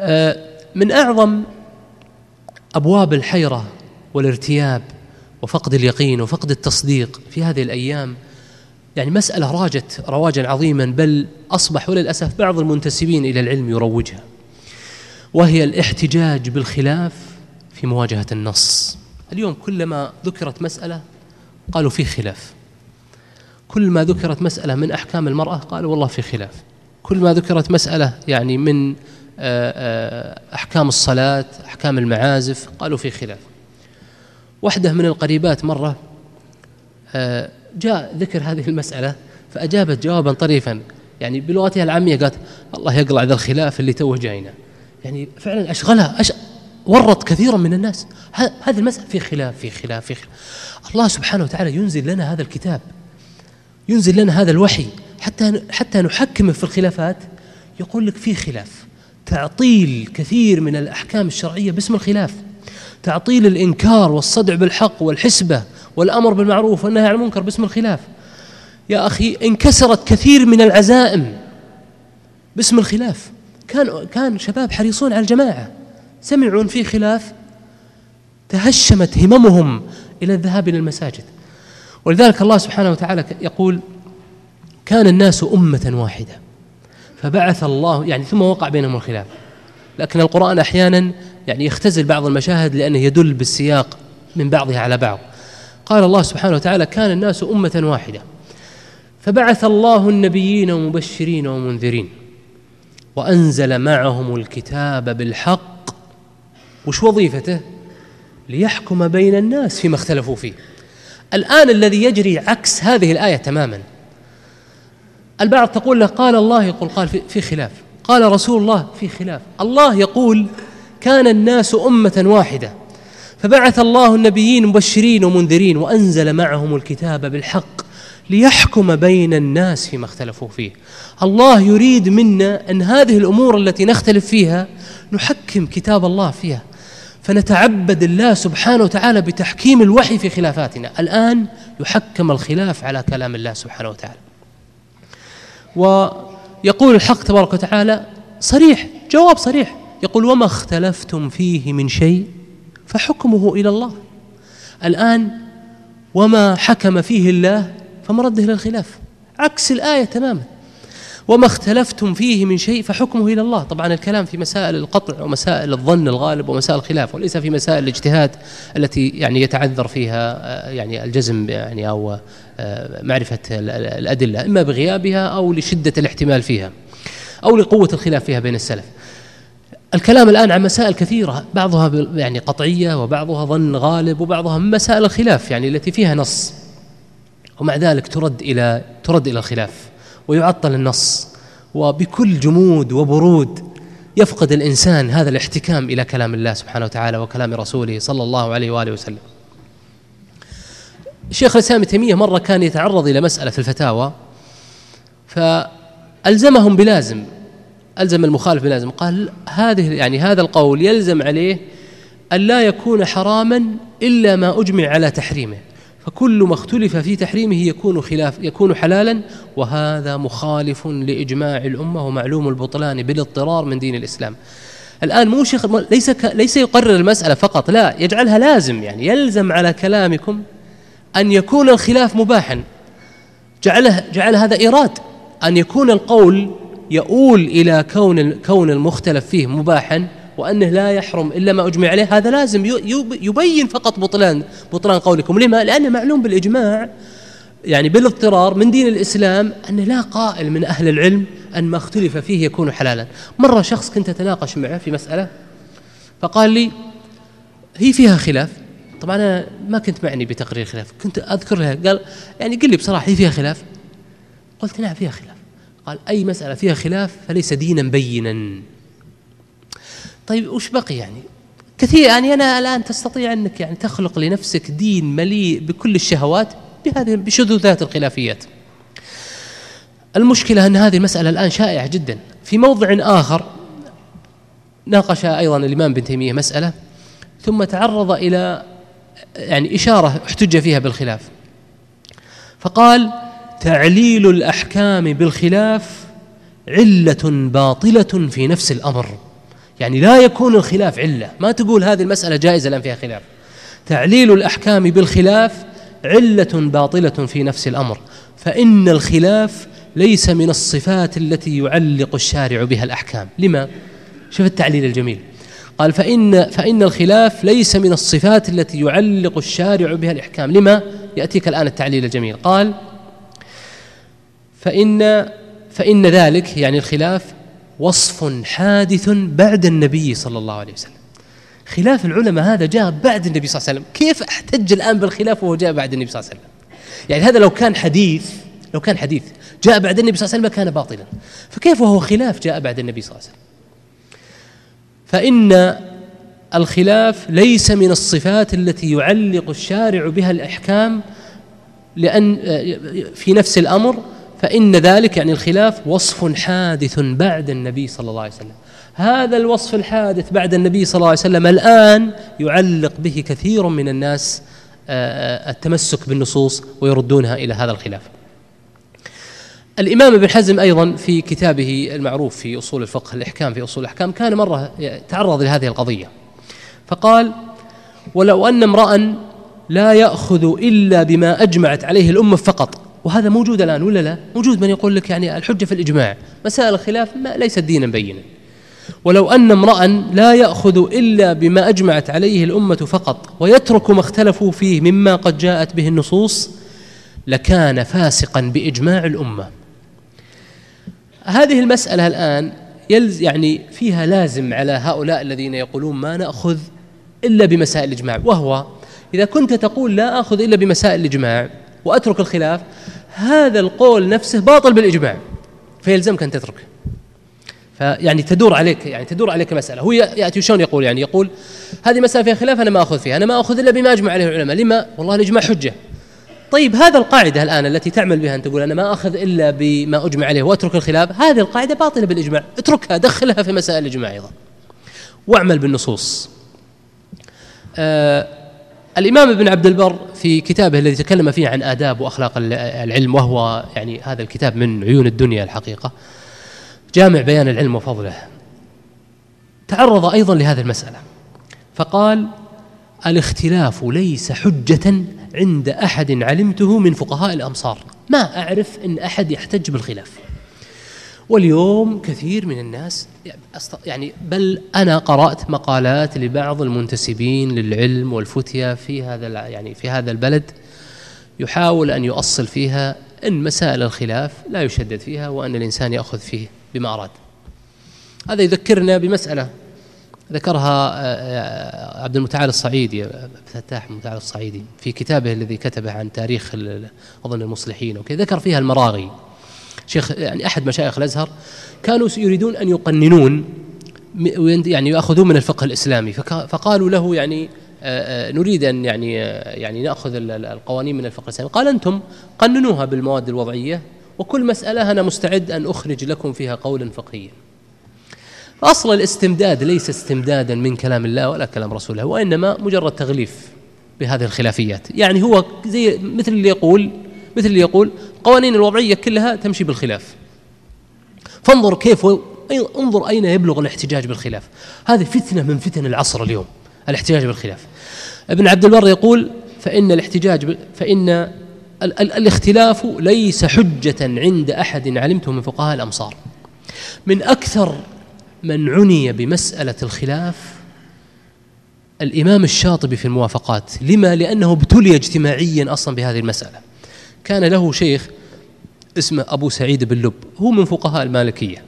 آه، من أعظم أبواب الحيرة والارتياب وفقد اليقين وفقد التصديق في هذه الأيام. يعني مسألة راجت رواجا عظيما بل أصبح وللأسف بعض المنتسبين إلى العلم يروجها وهي الاحتجاج بالخلاف في مواجهة النص. اليوم كلما ذكرت مسألة قالوا في خلاف. كل ما ذكرت مسألة من أحكام المرأة قالوا والله في خلاف. كل ما ذكرت مسألة يعني من أحكام الصلاة أحكام المعازف قالوا في خلاف. واحدة من القريبات مرة آه، جاء ذكر هذه المسألة فأجابت جوابا طريفا. يعني بلغتها العامية قالت الله يقلع ذا الخلاف اللي توه جاينا. يعني فعلا أشغلها أش... ورط كثيرا من الناس. هذه المسألة في خلاف في خلاف في خلاف. الله سبحانه وتعالى ينزل لنا هذا الكتاب ينزل لنا هذا الوحي. حتى حتى نحكمه في الخلافات يقول لك في خلاف. تعطيل كثير من الأحكام الشرعية باسم الخلاف. تعطيل الإنكار والصدع بالحق والحسبة والأمر بالمعروف والنهي عن المنكر باسم الخلاف. يا أخي انكسرت كثير من العزائم باسم الخلاف. كان كان شباب حريصون على الجماعة. سمعوا في خلاف تهشمت هممهم إلى الذهاب إلى المساجد. ولذلك الله سبحانه وتعالى يقول كان الناس أمة واحدة. فبعث الله يعني ثم وقع بينهم الخلاف. لكن القرآن أحيانا يعني يختزل بعض المشاهد لأنه يدل بالسياق من بعضها على بعض. قال الله سبحانه وتعالى كان الناس أمة واحدة. فبعث الله النبيين ومبشرين ومنذرين وأنزل معهم الكتاب بالحق. وش وظيفته؟ ليحكم بين الناس فيما اختلفوا فيه. الآن الذي يجري عكس هذه الآية تماما. البعض تقول له قال الله يقول قال في خلاف. قال رسول الله في خلاف. الله يقول كان الناس أمة واحدة. فبعث الله النبيين مبشرين ومنذرين وأنزل معهم الكتاب بالحق ليحكم بين الناس فيما اختلفوا فيه. الله يريد منا أن هذه الأمور التي نختلف فيها نحكم كتاب الله فيها. فنتعبد الله سبحانه وتعالى بتحكيم الوحي في خلافاتنا. الآن يحكم الخلاف على كلام الله سبحانه وتعالى. ويقول الحق تبارك وتعالى صريح جواب صريح. يقول وما اختلفتم فيه من شيء فحكمه إلى الله. الآن وما حكم فيه الله فمرده إلى الخلاف. عكس الآية تماما. وما اختلفتم فيه من شيء فحكمه إلى الله. طبعا الكلام في مسائل القطع ومسائل الظن الغالب ومسائل الخلاف وليس في مسائل الاجتهاد التي يعني يتعذر فيها آه، يعني الجزم يعني أو آه، معرفة الأدلة إما بغيابها أو لشدة الاحتمال فيها أو لقوة الخلاف فيها بين السلف. الكلام الآن عن مسائل كثيرة بعضها يعني قطعية وبعضها ظن غالب وبعضها مسائل الخلاف يعني التي فيها نص ومع ذلك ترد إلى ترد إلى الخلاف. ويعطل النص. وبكل جمود وبرود يفقد الإنسان هذا الاحتكام إلى كلام الله سبحانه وتعالى وكلام رسوله صلى الله عليه وآله وسلم. الشيخ الإسلام تيمية مرة كان يتعرض إلى مسألة في الفتاوى فألزمهم بلازم ألزم المخالف بلازم قال هذه يعني هذا القول يلزم عليه أن لا يكون حراما إلا ما أجمع على تحريمه. فكل ما اختلف في تحريمه يكون خلاف يكون حلالا وهذا مخالف لإجماع الأمة ومعلوم البطلان بالاضطرار من دين الإسلام. الآن مو شيخ ليس ليس يقرر المسألة فقط لا يجعلها لازم يعني يلزم على كلامكم أن يكون الخلاف مباحا. جعله جعل هذا إيراد أن يكون القول يؤول إلى كون كون المختلف فيه مباحا وأنه لا يحرم إلا ما أجمع عليه هذا لازم يبين فقط بطلان بطلان قولكم. لما؟ لأنه معلوم بالإجماع. يعني بالاضطرار من دين الإسلام أن لا قائل من أهل العلم أن ما اختلف فيه يكون حلالا. مرة شخص كنت أتناقش معه في مسألة فقال لي هي فيها خلاف؟ طبعا أنا ما كنت معني بتقرير خلاف كنت أذكر له قال يعني قل لي بصراحة هي فيها خلاف؟ قلت نعم فيها خلاف. قال أي مسألة فيها خلاف فليس دينا بينا. طيب وش بقي يعني؟ كثير يعني أنا الآن تستطيع أنك يعني تخلق لنفسك دين مليء بكل الشهوات بهذه بشذوذات الخلافيات. المشكلة أن هذه المسألة الآن شائعة جدا. في موضع آخر ناقش أيضا الإمام بن تيمية مسألة ثم تعرض إلى يعني إشارة احتج فيها بالخلاف. فقال تعليل الأحكام بالخلاف علة باطلة في نفس الأمر. يعني لا يكون الخلاف عله. ما تقول هذه المسألة جائزة الان فيها خلاف. تعليل الأحكام بالخلاف علة باطلة في نفس الأمر. فإن الخلاف ليس من الصفات التي يعلق الشارع بها الأحكام. لما؟ شوف التعليل الجميل. قال فإن فإن الخلاف ليس من الصفات التي يعلق الشارع بها الإحكام. لما؟ يأتيك الآن التعليل الجميل. قال فإن فإن ذلك يعني الخلاف وصف حادث بعد النبي صلى الله عليه وسلم. خلاف العلماء هذا جاء بعد النبي صلى الله عليه وسلم. كيف احتج الآن بالخلاف وهو جاء بعد النبي صلى الله عليه وسلم؟ يعني هذا لو كان حديث لو كان حديث جاء بعد النبي صلى الله عليه وسلم كان باطلا. فكيف وهو خلاف جاء بعد النبي صلى الله عليه وسلم؟ فإن الخلاف ليس من الصفات التي يعلق الشارع بها الأحكام لأن في نفس الأمر فإن ذلك يعني الخلاف وصف حادث بعد النبي صلى الله عليه وسلم. هذا الوصف الحادث بعد النبي صلى الله عليه وسلم الآن يعلق به كثير من الناس التمسك بالنصوص ويردونها إلى هذا الخلاف. الإمام ابن حزم أيضا في كتابه المعروف في أصول الفقه الإحكام في أصول الأحكام كان مرة تعرض لهذه القضية. فقال ولو أن امرأ لا يأخذ إلا بما أجمعت عليه الأمة فقط وهذا موجود الآن ولا لا؟ موجود من يقول لك يعني الحجة في الإجماع. مسائل الخلاف ما ليست دينا بينا. ولو أن امرأ لا يأخذ إلا بما أجمعت عليه الأمة فقط ويترك ما اختلفوا فيه مما قد جاءت به النصوص لكان فاسقا بإجماع الأمة. هذه المسألة الآن يلز يعني فيها لازم على هؤلاء الذين يقولون ما نأخذ إلا بمسائل الإجماع. وهو إذا كنت تقول لا أخذ إلا بمسائل الإجماع وأترك الخلاف هذا القول نفسه باطل بالإجماع فيلزمك أن تتركه. فيعني تدور عليك يعني تدور عليك مسألة. هو يأتي شلون يقول؟ يعني يقول هذه مسألة فيها خلاف أنا ما أخذ فيها. أنا ما أخذ إلا بما أجمع عليه العلماء. لما؟ والله الإجماع حجة. طيب هذا القاعدة الآن التي تعمل بها أن تقول أنا ما أخذ إلا بما أجمع عليه وأترك الخلاف هذه القاعدة باطلة بالإجماع. اتركها دخلها في مسائل الإجماع أيضا. واعمل بالنصوص. آه الإمام ابن عبد البر في كتابه الذي تكلم فيه عن آداب وأخلاق العلم وهو يعني هذا الكتاب من عيون الدنيا الحقيقة. جامع بيان العلم وفضله. تعرض أيضا لهذه المسألة. فقال الاختلاف ليس حجة عند أحد علمته من فقهاء الأمصار. ما أعرف أن أحد يحتج بالخلاف. واليوم كثير من الناس يعني بل أنا قرأت مقالات لبعض المنتسبين للعلم والفتية في هذا يعني في هذا البلد يحاول أن يؤصل فيها أن مسائل الخلاف لا يشدد فيها وأن الإنسان يأخذ فيه بما أراد. هذا يذكرنا بمسألة ذكرها عبد المتعال الصعيدي فتاح المتعال الصعيدي في كتابه الذي كتبه عن تاريخ أظن المصلحين وكذا ذكر فيها المراغي. شيخ يعني أحد مشايخ الأزهر كانوا يريدون أن يقننون يعني يأخذون من الفقه الإسلامي فقالوا له يعني آه، نريد أن يعني يعني نأخذ القوانين من الفقه الإسلامي. قال أنتم قننوها بالمواد الوضعية وكل مسألة أنا مستعد أن أخرج لكم فيها قولا فقهيا. أصل الاستمداد ليس استمدادا من كلام الله ولا كلام رسوله وإنما مجرد تغليف بهذه الخلافيات. يعني هو زي مثل اللي يقول مثل اللي يقول قوانين الوضعية كلها تمشي بالخلاف. فانظر كيف انظر أين يبلغ الاحتجاج بالخلاف. هذه فتنة من فتن العصر اليوم الاحتجاج بالخلاف. ابن عبد البر يقول فإن الاحتجاج فإن ال ال الاختلاف ليس حجة عند أحد علمته من فقهاء الأمصار. من أكثر من عني بمسألة الخلاف الإمام الشاطبي في الموافقات. لما؟ لأنه ابتلي اجتماعيا أصلا بهذه المسألة. كان له شيخ اسمه أبو سعيد بن لب. هو من فقهاء المالكية.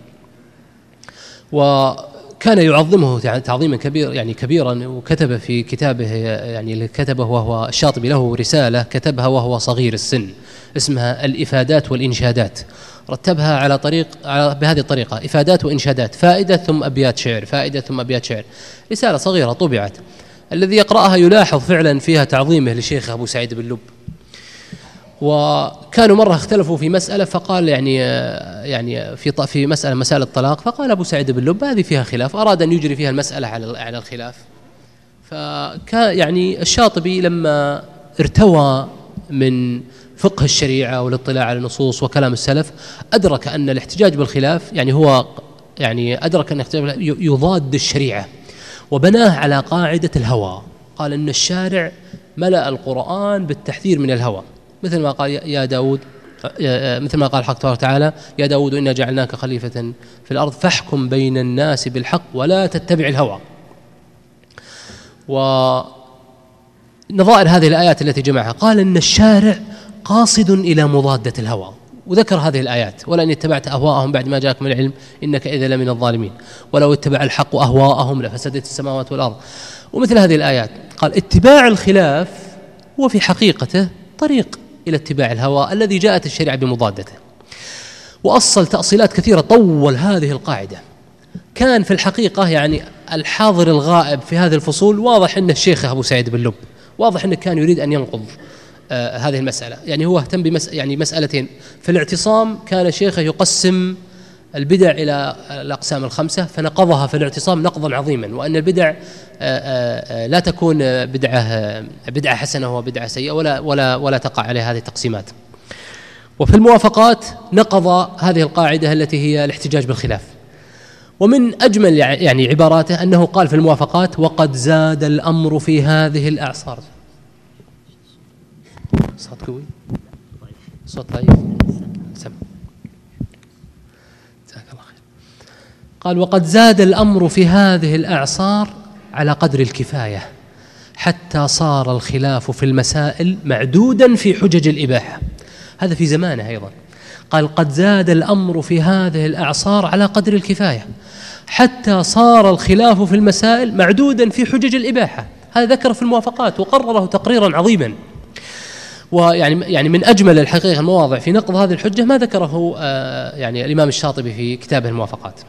وكان يعظمه تعظيما كبير يعني كبيرا وكتب في كتابه يعني اللي كتبه وهو الشاطبي له رسالة كتبها وهو صغير السن اسمها الإفادات والإنشادات. رتبها على طريق على بهذه الطريقة إفادات وإنشادات فائدة ثم أبيات شعر فائدة ثم أبيات شعر. رسالة صغيرة طبعت. الذي يقرأها يلاحظ فعلا فيها تعظيمه لشيخ أبو سعيد بن لب. وكانوا مرة اختلفوا في مسألة فقال يعني يعني في في مسألة مسائل الطلاق فقال أبو سعيد بن لب هذه فيها خلاف أراد أن يجري فيها المسألة على على الخلاف. فكان يعني الشاطبي لما ارتوى من فقه الشريعة والاطلاع على النصوص وكلام السلف أدرك أن الاحتجاج بالخلاف يعني هو يعني أدرك أن اختلاف يضاد الشريعة وبناه على قاعدة الهوى. قال أن الشارع ملأ القرآن بالتحذير من الهوى. مثل ما قال يا داود مثل ما قال حق تبارك وتعالى يا داود إنا جعلناك خليفة في الأرض فاحكم بين الناس بالحق ولا تتبع الهوى. ونظائر هذه الآيات التي جمعها قال إن الشارع قاصد إلى مضادة الهوى. وذكر هذه الآيات ولئن اتبعت أهواءهم بعد ما جاءك من العلم إنك إذا لمن الظالمين. ولو اتبع الحق أهواءهم لفسدت السماوات والأرض. ومثل هذه الآيات قال اتباع الخلاف هو في حقيقته طريق. إلى اتباع الهوى الذي جاءت الشريعة بمضادته. وأصل تأصيلات كثيرة طول هذه القاعدة. كان في الحقيقة يعني الحاضر الغائب في هذه الفصول واضح أن الشيخ أبو سعيد بن لب. واضح أنه كان يريد أن ينقض آه هذه المسألة. يعني هو اهتم بمس يعني مسألتين. في الاعتصام كان شيخه يقسم البدع إلى الأقسام الخمسة فنقضها في الاعتصام نقضا عظيما وأن البدع آه، آه، آه، لا تكون بدعة بدعة حسنة وبدعة سيئة ولا ولا ولا تقع عليها هذه التقسيمات. وفي الموافقات نقض هذه القاعدة التي هي الاحتجاج بالخلاف. ومن أجمل يعني عباراته أنه قال في الموافقات وقد زاد الأمر في هذه الأعصار. صوت قوي؟ صوت ضعيف؟ سمع. قال وقد زاد الأمر في هذه الأعصار على قدر الكفاية حتى صار الخلاف في المسائل معدودا في حجج الإباحة. هذا في زمانه أيضا. قال قد زاد الأمر في هذه الأعصار على قدر الكفاية حتى صار الخلاف في المسائل معدودا في حجج الإباحة. هذا ذكر في الموافقات وقرره تقريرا عظيما. ويعني يعني من أجمل الحقيقة المواضع في نقض هذه الحجة ما ذكره آه، يعني الإمام الشاطبي في كتابه الموافقات.